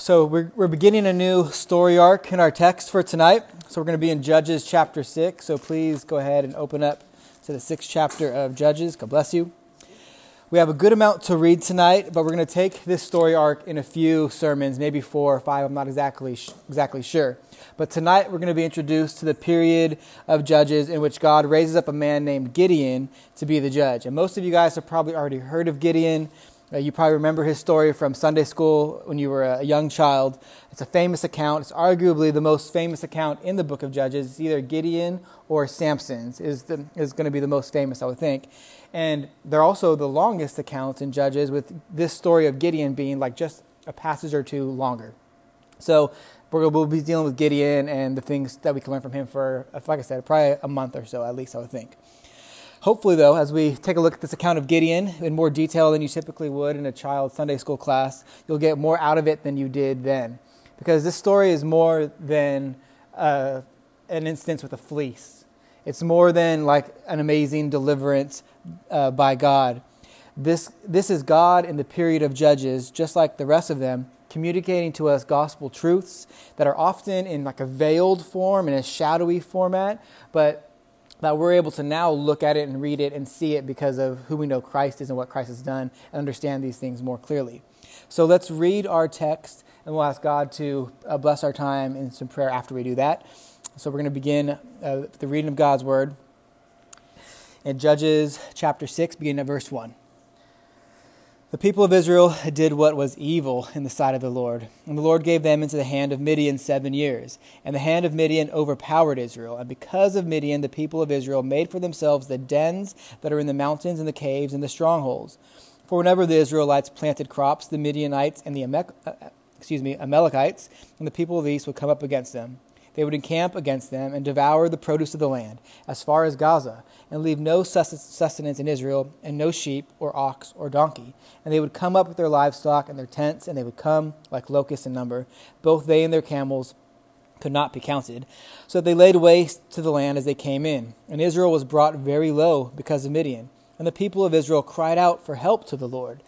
So we're, we're beginning a new story arc in our text for tonight. So we're going to be in Judges chapter 6. So please go ahead and open up to the sixth chapter of Judges. God bless you. We have a good amount to read tonight, but we're going to take this story arc in a few sermons, maybe four or five. I'm not exactly exactly sure. But tonight we're going to be introduced to the period of Judges in which God raises up a man named Gideon to be the judge. And most of you guys have probably already heard of Gideon. Uh, you probably remember his story from Sunday school when you were a young child. It's a famous account. It's arguably the most famous account in the book of Judges. It's either Gideon or Samson's is, the, is going to be the most famous, I would think. And they're also the longest accounts in Judges, with this story of Gideon being like just a passage or two longer. So we'll be dealing with Gideon and the things that we can learn from him for, like I said, probably a month or so at least, I would think. Hopefully, though, as we take a look at this account of Gideon in more detail than you typically would in a child's Sunday school class, you'll get more out of it than you did then. Because this story is more than uh, an instance with a fleece, it's more than like an amazing deliverance uh, by God. This, this is God in the period of Judges, just like the rest of them, communicating to us gospel truths that are often in like a veiled form, in a shadowy format, but that we're able to now look at it and read it and see it because of who we know Christ is and what Christ has done and understand these things more clearly. So let's read our text and we'll ask God to uh, bless our time in some prayer after we do that. So we're going to begin uh, the reading of God's word in Judges chapter 6, beginning at verse 1. The people of Israel did what was evil in the sight of the Lord, and the Lord gave them into the hand of Midian seven years. And the hand of Midian overpowered Israel. And because of Midian, the people of Israel made for themselves the dens that are in the mountains and the caves and the strongholds. For whenever the Israelites planted crops, the Midianites and the Amek, uh, excuse me, Amalekites and the people of the east would come up against them. They would encamp against them and devour the produce of the land, as far as Gaza, and leave no sustenance in Israel, and no sheep, or ox, or donkey. And they would come up with their livestock and their tents, and they would come like locusts in number. Both they and their camels could not be counted. So they laid waste to the land as they came in. And Israel was brought very low because of Midian. And the people of Israel cried out for help to the Lord.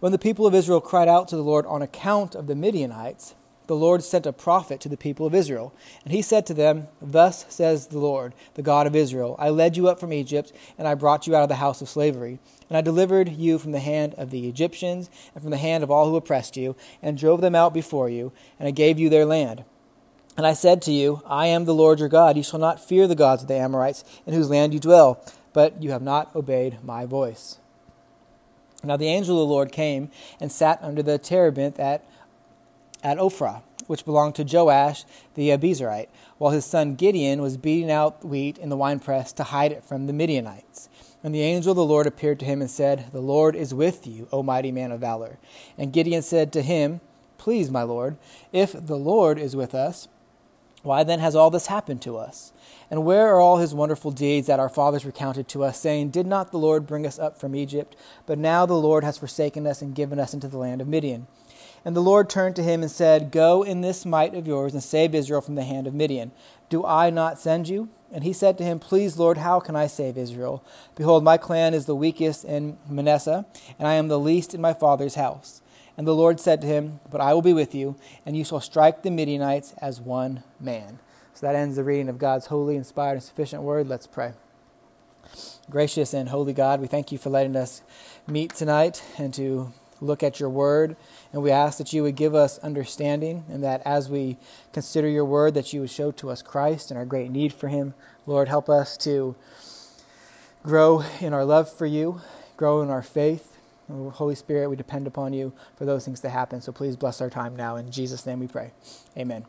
When the people of Israel cried out to the Lord on account of the Midianites, the Lord sent a prophet to the people of Israel. And he said to them, Thus says the Lord, the God of Israel I led you up from Egypt, and I brought you out of the house of slavery. And I delivered you from the hand of the Egyptians, and from the hand of all who oppressed you, and drove them out before you, and I gave you their land. And I said to you, I am the Lord your God. You shall not fear the gods of the Amorites, in whose land you dwell. But you have not obeyed my voice. Now the angel of the Lord came and sat under the terebinth at at Ophrah, which belonged to Joash the Abiezrite, while his son Gideon was beating out wheat in the winepress to hide it from the Midianites. And the angel of the Lord appeared to him and said, The Lord is with you, O mighty man of valor. And Gideon said to him, Please, my Lord, if the Lord is with us, why then has all this happened to us? And where are all his wonderful deeds that our fathers recounted to us, saying, Did not the Lord bring us up from Egypt? But now the Lord has forsaken us and given us into the land of Midian. And the Lord turned to him and said, Go in this might of yours and save Israel from the hand of Midian. Do I not send you? And he said to him, Please, Lord, how can I save Israel? Behold, my clan is the weakest in Manasseh, and I am the least in my father's house. And the Lord said to him, But I will be with you, and you shall strike the Midianites as one man. So that ends the reading of God's holy, inspired, and sufficient word. Let's pray. Gracious and holy God, we thank you for letting us meet tonight and to look at your word. And we ask that you would give us understanding and that as we consider your word, that you would show to us Christ and our great need for him. Lord, help us to grow in our love for you, grow in our faith. Holy Spirit, we depend upon you for those things to happen. So please bless our time now. In Jesus' name we pray. Amen.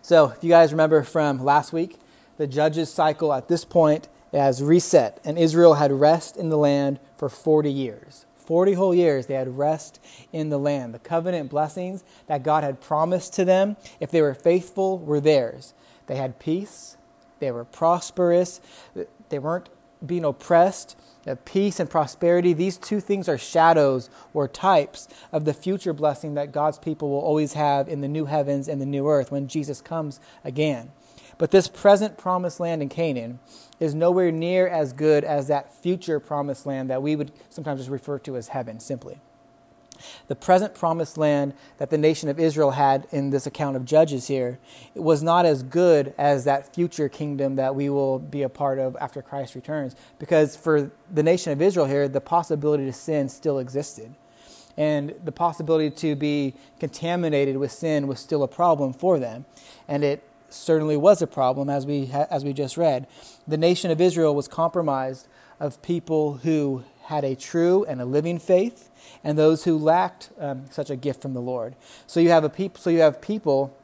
So, if you guys remember from last week, the judges cycle at this point has reset, and Israel had rest in the land for 40 years. 40 whole years they had rest in the land. The covenant blessings that God had promised to them, if they were faithful, were theirs. They had peace, they were prosperous, they weren't being oppressed. Peace and prosperity, these two things are shadows or types of the future blessing that God's people will always have in the new heavens and the new earth when Jesus comes again. But this present promised land in Canaan is nowhere near as good as that future promised land that we would sometimes just refer to as heaven simply. The present promised land that the nation of Israel had in this account of Judges here it was not as good as that future kingdom that we will be a part of after Christ returns. Because for the nation of Israel here, the possibility to sin still existed. And the possibility to be contaminated with sin was still a problem for them. And it certainly was a problem, as we, as we just read. The nation of Israel was compromised of people who had a true and a living faith, and those who lacked um, such a gift from the Lord. So you have a peop- so you have people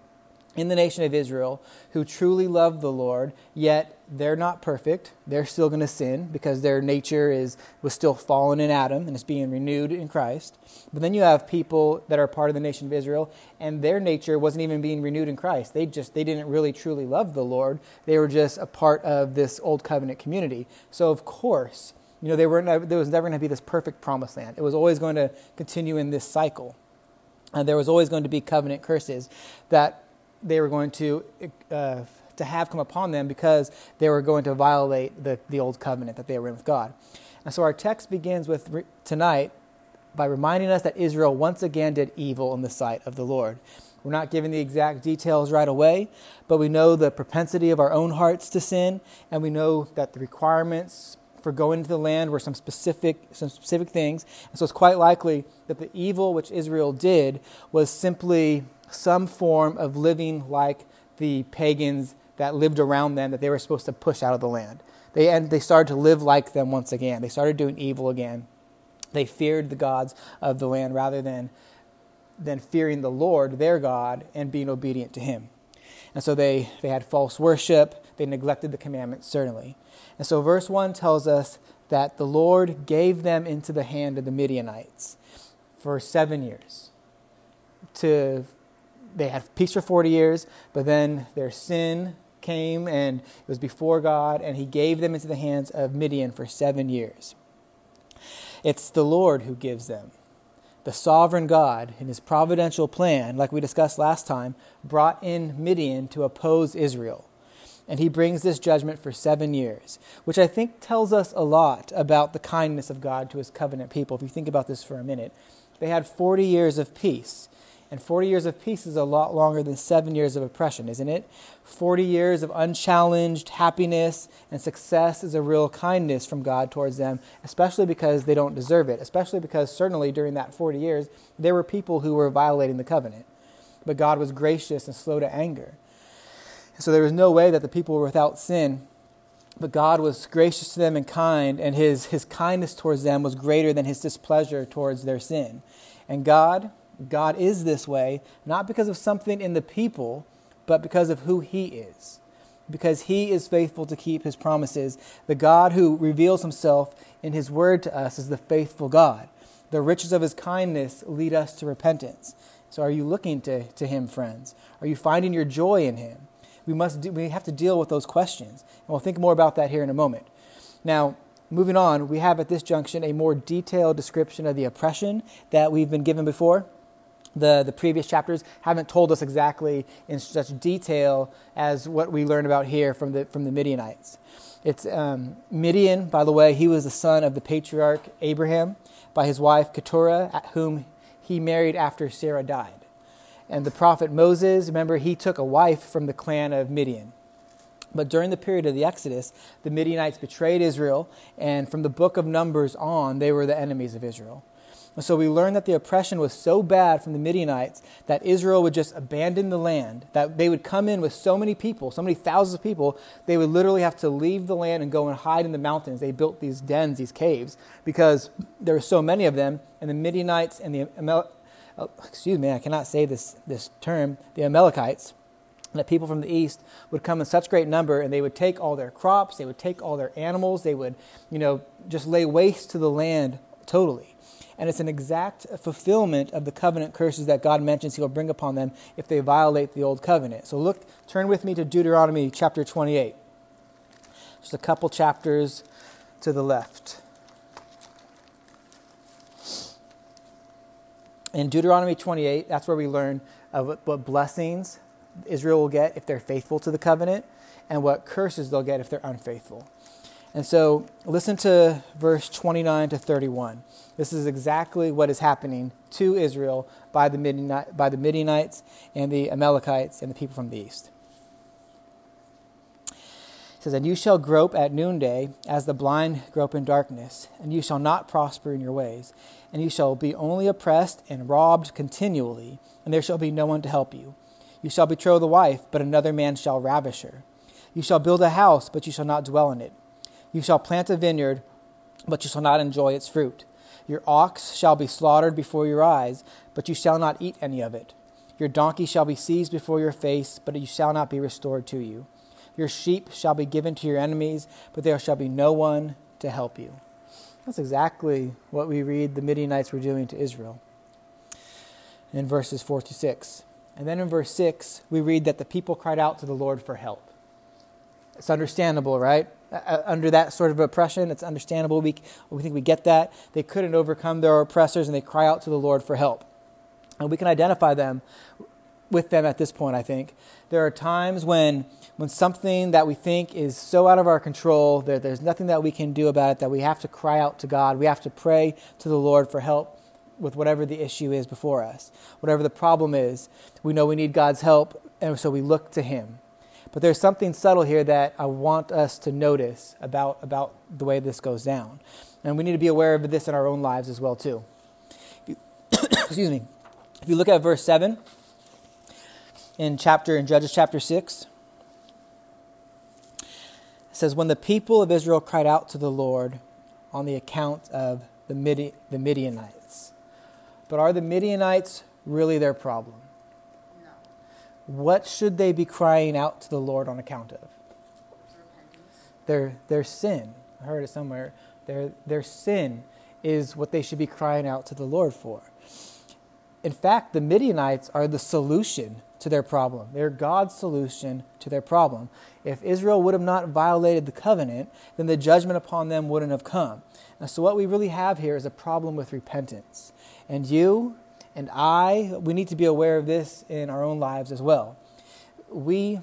in the nation of Israel who truly love the Lord, yet they're not perfect. They're still going to sin because their nature is was still fallen in Adam and is being renewed in Christ. But then you have people that are part of the nation of Israel and their nature wasn't even being renewed in Christ. They just they didn't really truly love the Lord. They were just a part of this old covenant community. So of course, you know, they were there was never going to be this perfect promised land. It was always going to continue in this cycle. And there was always going to be covenant curses that they were going to uh, to have come upon them because they were going to violate the, the old covenant that they were in with God. And so our text begins with re- tonight by reminding us that Israel once again did evil in the sight of the Lord. We're not given the exact details right away, but we know the propensity of our own hearts to sin, and we know that the requirements for going into the land were some specific some specific things. And so it's quite likely that the evil which Israel did was simply some form of living like the pagans that lived around them that they were supposed to push out of the land. They, and they started to live like them once again. They started doing evil again. They feared the gods of the land rather than, than fearing the Lord, their God, and being obedient to Him. And so they, they had false worship. They neglected the commandments, certainly. And so verse 1 tells us that the Lord gave them into the hand of the Midianites for seven years to they had peace for 40 years, but then their sin came and it was before God, and He gave them into the hands of Midian for seven years. It's the Lord who gives them. The sovereign God, in His providential plan, like we discussed last time, brought in Midian to oppose Israel. And He brings this judgment for seven years, which I think tells us a lot about the kindness of God to His covenant people. If you think about this for a minute, they had 40 years of peace. And 40 years of peace is a lot longer than seven years of oppression, isn't it? 40 years of unchallenged happiness and success is a real kindness from God towards them, especially because they don't deserve it, especially because certainly during that 40 years, there were people who were violating the covenant. But God was gracious and slow to anger. So there was no way that the people were without sin. But God was gracious to them and kind, and his, his kindness towards them was greater than his displeasure towards their sin. And God, God is this way, not because of something in the people, but because of who He is. Because He is faithful to keep His promises. The God who reveals Himself in His Word to us is the faithful God. The riches of His kindness lead us to repentance. So, are you looking to, to Him, friends? Are you finding your joy in Him? We, must do, we have to deal with those questions. And we'll think more about that here in a moment. Now, moving on, we have at this junction a more detailed description of the oppression that we've been given before the, the previous chapters haven't told us exactly in such detail as what we learn about here from the, from the Midianites. It's um, Midian, by the way, he was the son of the patriarch Abraham by his wife Keturah, whom he married after Sarah died. And the prophet Moses, remember, he took a wife from the clan of Midian. But during the period of the Exodus, the Midianites betrayed Israel, and from the book of Numbers on, they were the enemies of Israel. And so we learn that the oppression was so bad from the Midianites that Israel would just abandon the land, that they would come in with so many people, so many thousands of people, they would literally have to leave the land and go and hide in the mountains. They built these dens, these caves, because there were so many of them, and the Midianites and the Amel- oh, excuse me, I cannot say this, this term, the Amalekites, that people from the east would come in such great number and they would take all their crops, they would take all their animals, they would, you know, just lay waste to the land totally and it's an exact fulfillment of the covenant curses that God mentions he will bring upon them if they violate the old covenant. So look, turn with me to Deuteronomy chapter 28. Just a couple chapters to the left. In Deuteronomy 28, that's where we learn of what blessings Israel will get if they're faithful to the covenant and what curses they'll get if they're unfaithful. And so listen to verse 29 to 31. This is exactly what is happening to Israel by the, Midianite, by the Midianites and the Amalekites and the people from the east. It says, And you shall grope at noonday as the blind grope in darkness, and you shall not prosper in your ways, and you shall be only oppressed and robbed continually, and there shall be no one to help you. You shall betroth a wife, but another man shall ravish her. You shall build a house, but you shall not dwell in it. You shall plant a vineyard, but you shall not enjoy its fruit. Your ox shall be slaughtered before your eyes, but you shall not eat any of it. Your donkey shall be seized before your face, but you shall not be restored to you. Your sheep shall be given to your enemies, but there shall be no one to help you. That's exactly what we read the Midianites were doing to Israel in verses 4 to 6. And then in verse 6, we read that the people cried out to the Lord for help. It's understandable, right? Uh, under that sort of oppression, it's understandable. We, we think we get that. They couldn't overcome their oppressors and they cry out to the Lord for help. And we can identify them with them at this point, I think. There are times when, when something that we think is so out of our control, that there's nothing that we can do about it, that we have to cry out to God. We have to pray to the Lord for help with whatever the issue is before us, whatever the problem is. We know we need God's help, and so we look to Him. But there's something subtle here that I want us to notice about, about the way this goes down. And we need to be aware of this in our own lives as well, too. Excuse me. If you look at verse 7 in chapter in Judges chapter 6, it says, When the people of Israel cried out to the Lord on the account of the, Midi- the Midianites. But are the Midianites really their problem? What should they be crying out to the Lord on account of? Their, their sin. I heard it somewhere. Their, their sin is what they should be crying out to the Lord for. In fact, the Midianites are the solution to their problem. They're God's solution to their problem. If Israel would have not violated the covenant, then the judgment upon them wouldn't have come. And so, what we really have here is a problem with repentance. And you and I, we need to be aware of this in our own lives as well. We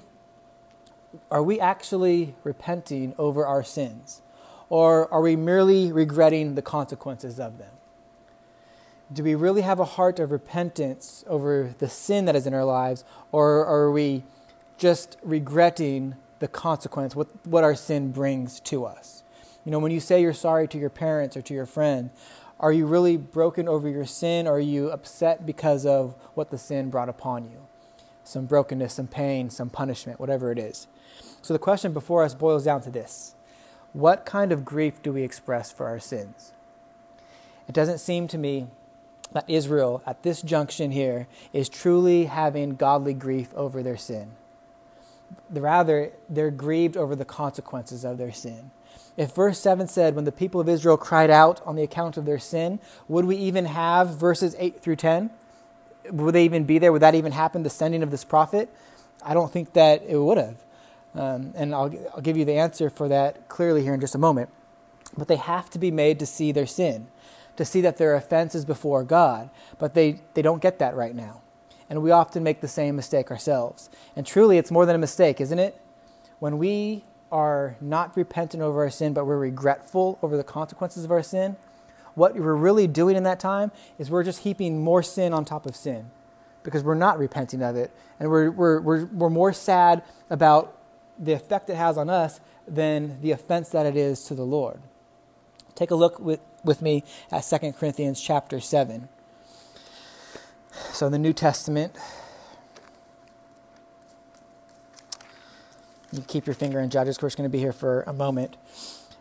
are we actually repenting over our sins? Or are we merely regretting the consequences of them? Do we really have a heart of repentance over the sin that is in our lives, or are we just regretting the consequence, what, what our sin brings to us? You know, when you say you're sorry to your parents or to your friend, are you really broken over your sin, or are you upset because of what the sin brought upon you? Some brokenness, some pain, some punishment, whatever it is. So the question before us boils down to this What kind of grief do we express for our sins? It doesn't seem to me that Israel, at this junction here, is truly having godly grief over their sin. Rather, they're grieved over the consequences of their sin. If verse 7 said, When the people of Israel cried out on the account of their sin, would we even have verses 8 through 10? Would they even be there? Would that even happen, the sending of this prophet? I don't think that it would have. Um, and I'll, I'll give you the answer for that clearly here in just a moment. But they have to be made to see their sin, to see that their offense is before God. But they, they don't get that right now. And we often make the same mistake ourselves. And truly, it's more than a mistake, isn't it? When we are not repentant over our sin, but we're regretful over the consequences of our sin, what we're really doing in that time is we're just heaping more sin on top of sin because we're not repenting of it. And we're, we're, we're, we're more sad about the effect it has on us than the offense that it is to the Lord. Take a look with, with me at 2 Corinthians chapter 7. So, in the New Testament, You keep your finger in Judges. We're just going to be here for a moment.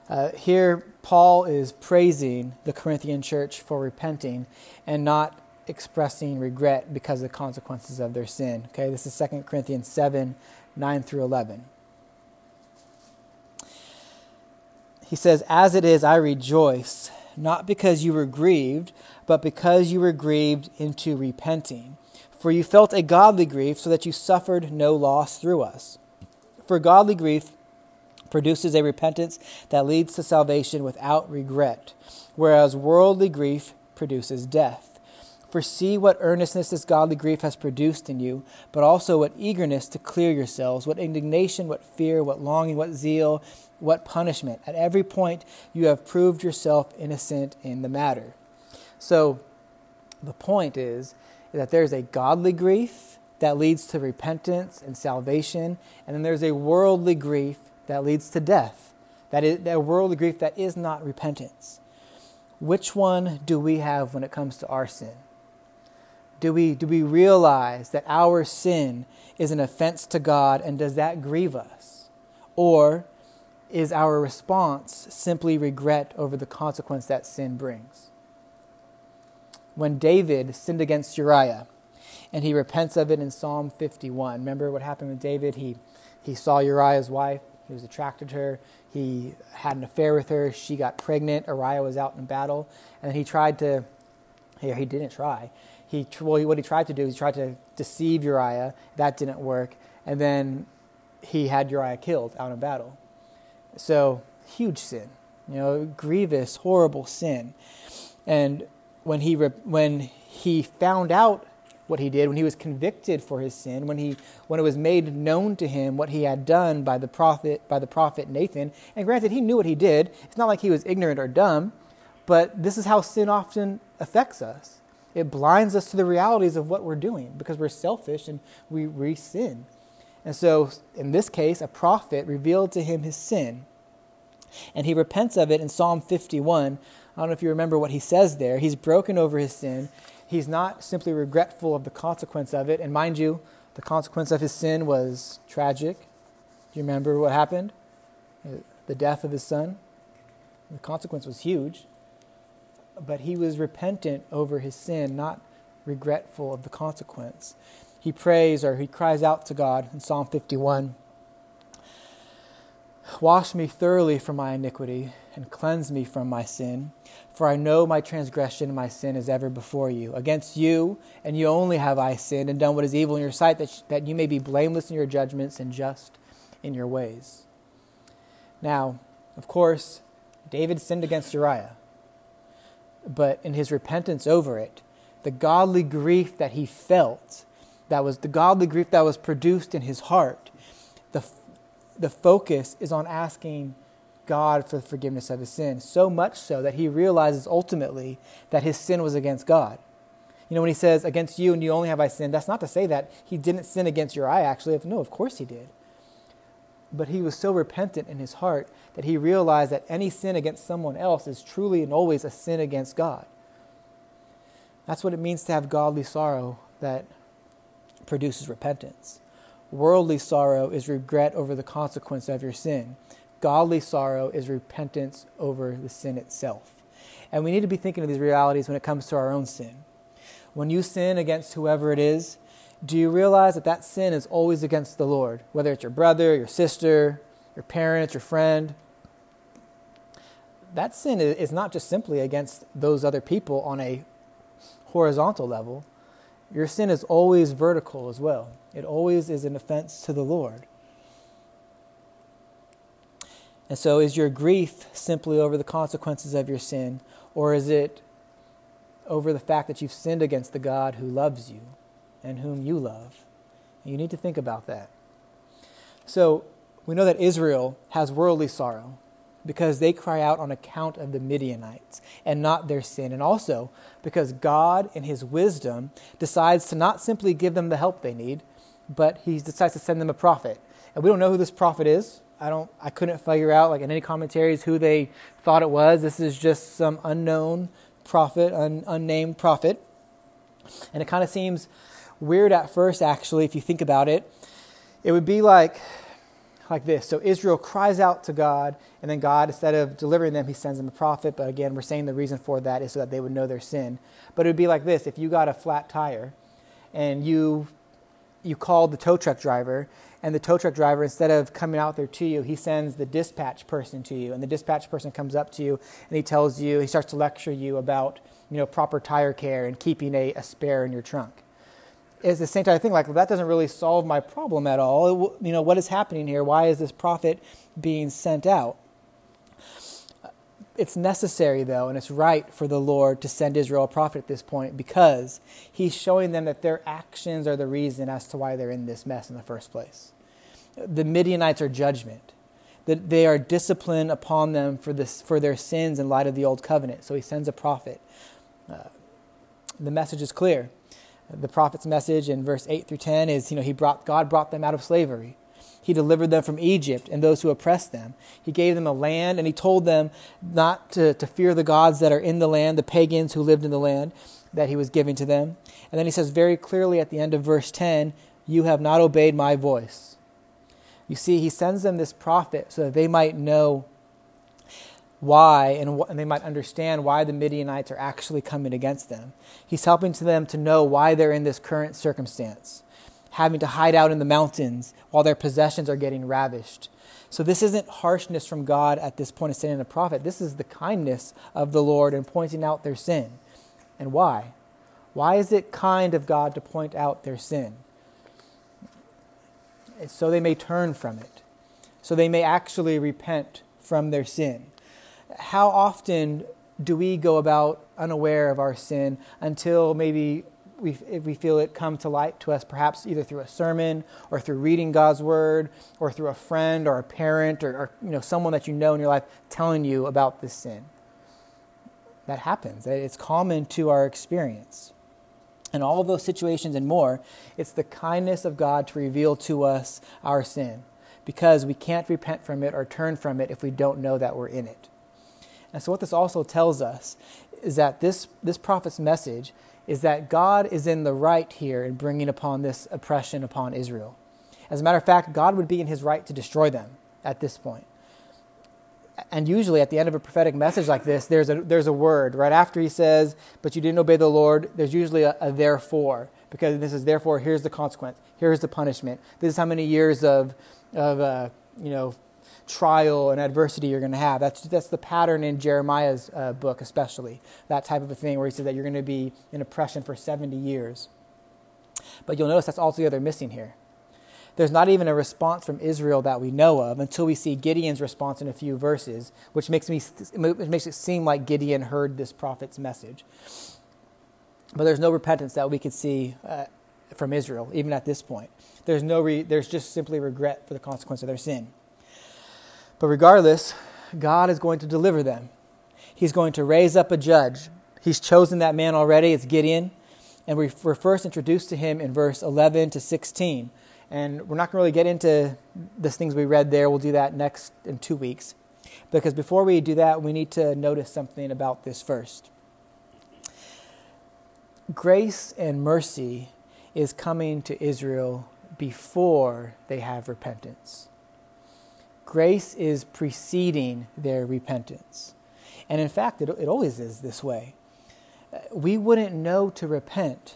Uh, here, Paul is praising the Corinthian church for repenting and not expressing regret because of the consequences of their sin. Okay, this is 2 Corinthians 7 9 through 11. He says, As it is, I rejoice, not because you were grieved, but because you were grieved into repenting. For you felt a godly grief, so that you suffered no loss through us. For godly grief produces a repentance that leads to salvation without regret, whereas worldly grief produces death. For see what earnestness this godly grief has produced in you, but also what eagerness to clear yourselves, what indignation, what fear, what longing, what zeal, what punishment. At every point, you have proved yourself innocent in the matter. So, the point is, is that there's a godly grief that leads to repentance and salvation, and then there's a worldly grief that leads to death. That is a worldly grief that is not repentance. Which one do we have when it comes to our sin? Do we, do we realize that our sin is an offense to God and does that grieve us? Or is our response simply regret over the consequence that sin brings? When David sinned against Uriah and he repents of it in Psalm 51, remember what happened with David? He, he saw Uriah's wife, he was attracted to her, he had an affair with her, she got pregnant, Uriah was out in battle, and he tried to, here he didn't try, he well, what he tried to do is he tried to deceive Uriah. That didn't work, and then he had Uriah killed out in battle. So huge sin, you know, grievous, horrible sin. And when he when he found out what he did, when he was convicted for his sin, when he when it was made known to him what he had done by the prophet by the prophet Nathan, and granted he knew what he did. It's not like he was ignorant or dumb, but this is how sin often affects us. It blinds us to the realities of what we're doing because we're selfish and we, we sin. And so, in this case, a prophet revealed to him his sin. And he repents of it in Psalm 51. I don't know if you remember what he says there. He's broken over his sin. He's not simply regretful of the consequence of it. And mind you, the consequence of his sin was tragic. Do you remember what happened? The death of his son. The consequence was huge but he was repentant over his sin, not regretful of the consequence. He prays or he cries out to God in Psalm 51 Wash me thoroughly from my iniquity and cleanse me from my sin. For I know my transgression and my sin is ever before you. Against you and you only have I sinned and done what is evil in your sight, that, that you may be blameless in your judgments and just in your ways. Now, of course, David sinned against Uriah but in his repentance over it, the godly grief that he felt, that was the godly grief that was produced in his heart, the focus is on asking God for the forgiveness of his sin, so much so that he realizes ultimately that his sin was against God. You know, when he says, Against you and you only have I sinned, that's not to say that he didn't sin against Uriah, actually. No, of course he did. But he was so repentant in his heart that he realized that any sin against someone else is truly and always a sin against God. That's what it means to have godly sorrow that produces repentance. Worldly sorrow is regret over the consequence of your sin. Godly sorrow is repentance over the sin itself. And we need to be thinking of these realities when it comes to our own sin. When you sin against whoever it is, do you realize that that sin is always against the Lord? Whether it's your brother, your sister, your parents, your friend. That sin is not just simply against those other people on a horizontal level. Your sin is always vertical as well. It always is an offense to the Lord. And so, is your grief simply over the consequences of your sin, or is it over the fact that you've sinned against the God who loves you and whom you love? You need to think about that. So, we know that Israel has worldly sorrow because they cry out on account of the Midianites and not their sin, and also because God, in His wisdom, decides to not simply give them the help they need, but He decides to send them a prophet. And we don't know who this prophet is. I don't. I couldn't figure out, like in any commentaries, who they thought it was. This is just some unknown prophet, un, unnamed prophet, and it kind of seems weird at first. Actually, if you think about it, it would be like like this. So Israel cries out to God, and then God, instead of delivering them, he sends them a prophet. But again, we're saying the reason for that is so that they would know their sin. But it would be like this if you got a flat tire and you you called the tow truck driver, and the tow truck driver, instead of coming out there to you, he sends the dispatch person to you. And the dispatch person comes up to you and he tells you, he starts to lecture you about, you know, proper tire care and keeping a, a spare in your trunk is the same type of thing. Like that doesn't really solve my problem at all. You know what is happening here? Why is this prophet being sent out? it's necessary, though, and it's right for the Lord to send Israel a prophet at this point because he's showing them that their actions are the reason as to why they're in this mess in the first place. The Midianites are judgment, that they are discipline upon them for, this, for their sins in light of the old covenant. So he sends a prophet. Uh, the message is clear. The prophet's message in verse 8 through 10 is, you know, he brought, God brought them out of slavery. He delivered them from Egypt and those who oppressed them. He gave them a land, and he told them not to, to fear the gods that are in the land, the pagans who lived in the land that he was giving to them. And then he says very clearly at the end of verse 10 You have not obeyed my voice. You see, he sends them this prophet so that they might know why and, and they might understand why the Midianites are actually coming against them. He's helping to them to know why they're in this current circumstance having to hide out in the mountains while their possessions are getting ravished. So, this isn't harshness from God at this point of sending a prophet. This is the kindness of the Lord in pointing out their sin. And why? Why is it kind of God to point out their sin? It's so they may turn from it, so they may actually repent from their sin. How often do we go about unaware of our sin until maybe we, we feel it come to light to us, perhaps either through a sermon or through reading God's word or through a friend or a parent or, or you know, someone that you know in your life telling you about this sin. That happens. It's common to our experience. In all of those situations and more, it's the kindness of God to reveal to us our sin because we can't repent from it or turn from it if we don't know that we're in it. And so, what this also tells us is that this, this prophet's message is that God is in the right here in bringing upon this oppression upon Israel. As a matter of fact, God would be in his right to destroy them at this point. And usually at the end of a prophetic message like this, there's a, there's a word. Right after he says, But you didn't obey the Lord, there's usually a, a therefore, because this is therefore, here's the consequence, here's the punishment. This is how many years of, of uh, you know, trial and adversity you're going to have. That's, that's the pattern in Jeremiah's uh, book, especially. That type of a thing where he says that you're going to be in oppression for 70 years. But you'll notice that's altogether missing here. There's not even a response from Israel that we know of until we see Gideon's response in a few verses, which makes, me, which makes it seem like Gideon heard this prophet's message. But there's no repentance that we could see uh, from Israel, even at this point. There's, no re- there's just simply regret for the consequence of their sin. But regardless, God is going to deliver them. He's going to raise up a judge. He's chosen that man already. It's Gideon. And we're first introduced to him in verse 11 to 16. And we're not going to really get into the things we read there. We'll do that next in two weeks. Because before we do that, we need to notice something about this first. Grace and mercy is coming to Israel before they have repentance. Grace is preceding their repentance. And in fact, it, it always is this way. Uh, we wouldn't know to repent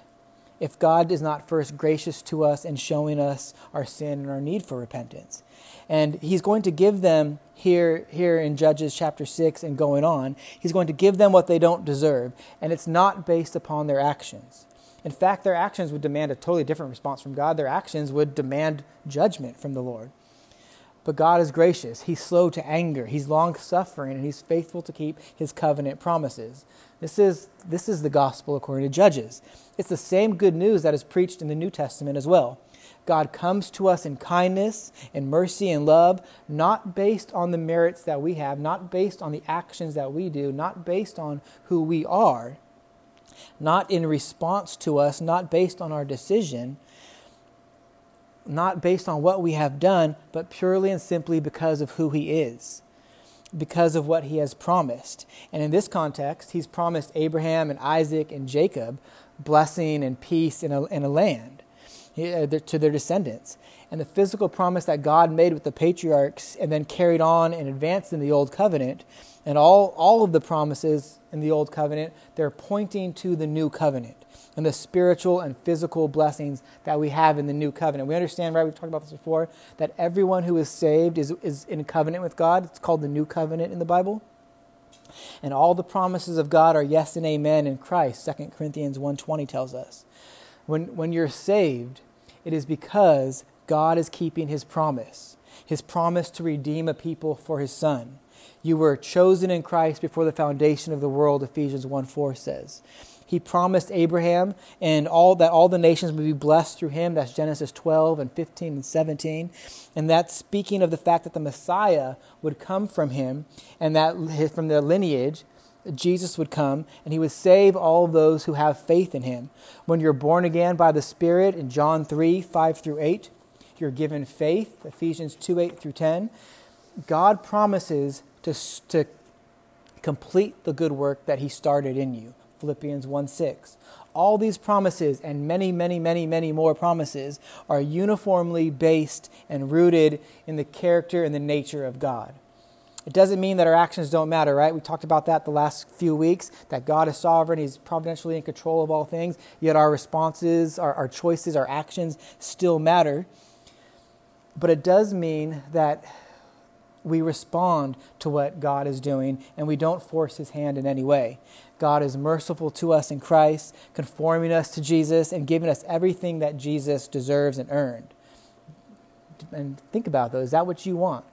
if God is not first gracious to us and showing us our sin and our need for repentance. And he's going to give them here, here in Judges chapter 6 and going on, he's going to give them what they don't deserve. And it's not based upon their actions. In fact, their actions would demand a totally different response from God. Their actions would demand judgment from the Lord. But God is gracious. He's slow to anger. He's long suffering, and He's faithful to keep His covenant promises. This is, this is the gospel according to Judges. It's the same good news that is preached in the New Testament as well. God comes to us in kindness and mercy and love, not based on the merits that we have, not based on the actions that we do, not based on who we are, not in response to us, not based on our decision, not based on what we have done, but purely and simply because of who He is, because of what He has promised. And in this context, He's promised Abraham and Isaac and Jacob blessing and peace in a, in a land uh, to their descendants. And the physical promise that God made with the patriarchs and then carried on and advanced in the Old Covenant, and all, all of the promises in the Old Covenant, they're pointing to the New Covenant and the spiritual and physical blessings that we have in the new covenant. We understand, right? We've talked about this before, that everyone who is saved is, is in covenant with God. It's called the new covenant in the Bible. And all the promises of God are yes and amen in Christ. 2 Corinthians 1.20 tells us. When, when you're saved, it is because God is keeping his promise, his promise to redeem a people for his son. You were chosen in Christ before the foundation of the world, Ephesians 1 4 says. He promised Abraham and all that all the nations would be blessed through him. That's Genesis 12 and 15 and 17. And that's speaking of the fact that the Messiah would come from him and that from their lineage, Jesus would come and he would save all those who have faith in him. When you're born again by the Spirit in John 3 5 through 8, you're given faith, Ephesians 2 8 through 10. God promises to, to complete the good work that he started in you. Philippians 1 6. All these promises and many, many, many, many more promises are uniformly based and rooted in the character and the nature of God. It doesn't mean that our actions don't matter, right? We talked about that the last few weeks, that God is sovereign, He's providentially in control of all things, yet our responses, our, our choices, our actions still matter. But it does mean that we respond to what God is doing and we don't force His hand in any way. God is merciful to us in Christ, conforming us to Jesus, and giving us everything that Jesus deserves and earned. And think about those. Is that what you want?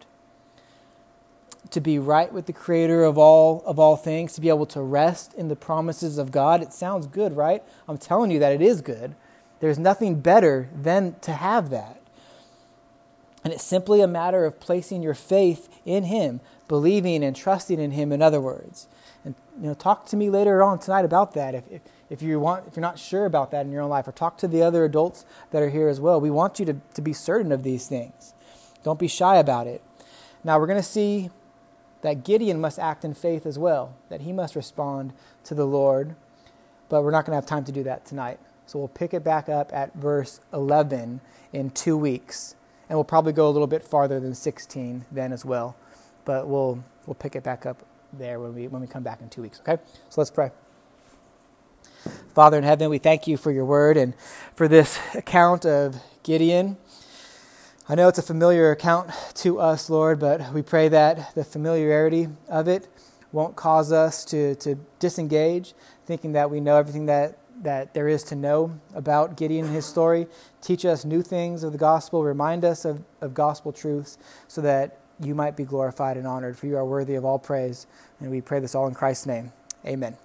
To be right with the Creator of all of all things, to be able to rest in the promises of God. It sounds good, right? I'm telling you that it is good. There's nothing better than to have that. And it's simply a matter of placing your faith in Him, believing and trusting in Him, in other words. And you know, talk to me later on tonight about that. If, if, if, you want, if you're not sure about that in your own life, or talk to the other adults that are here as well. We want you to, to be certain of these things. Don't be shy about it. Now, we're going to see that Gideon must act in faith as well, that he must respond to the Lord. But we're not going to have time to do that tonight. So we'll pick it back up at verse 11 in two weeks. And we'll probably go a little bit farther than 16 then as well. But we'll, we'll pick it back up there when we, when we come back in two weeks, okay? So let's pray. Father in heaven, we thank you for your word and for this account of Gideon. I know it's a familiar account to us, Lord, but we pray that the familiarity of it won't cause us to, to disengage, thinking that we know everything that, that there is to know about Gideon and his story. Teach us new things of the gospel, remind us of, of gospel truths so that you might be glorified and honored, for you are worthy of all praise. And we pray this all in Christ's name. Amen.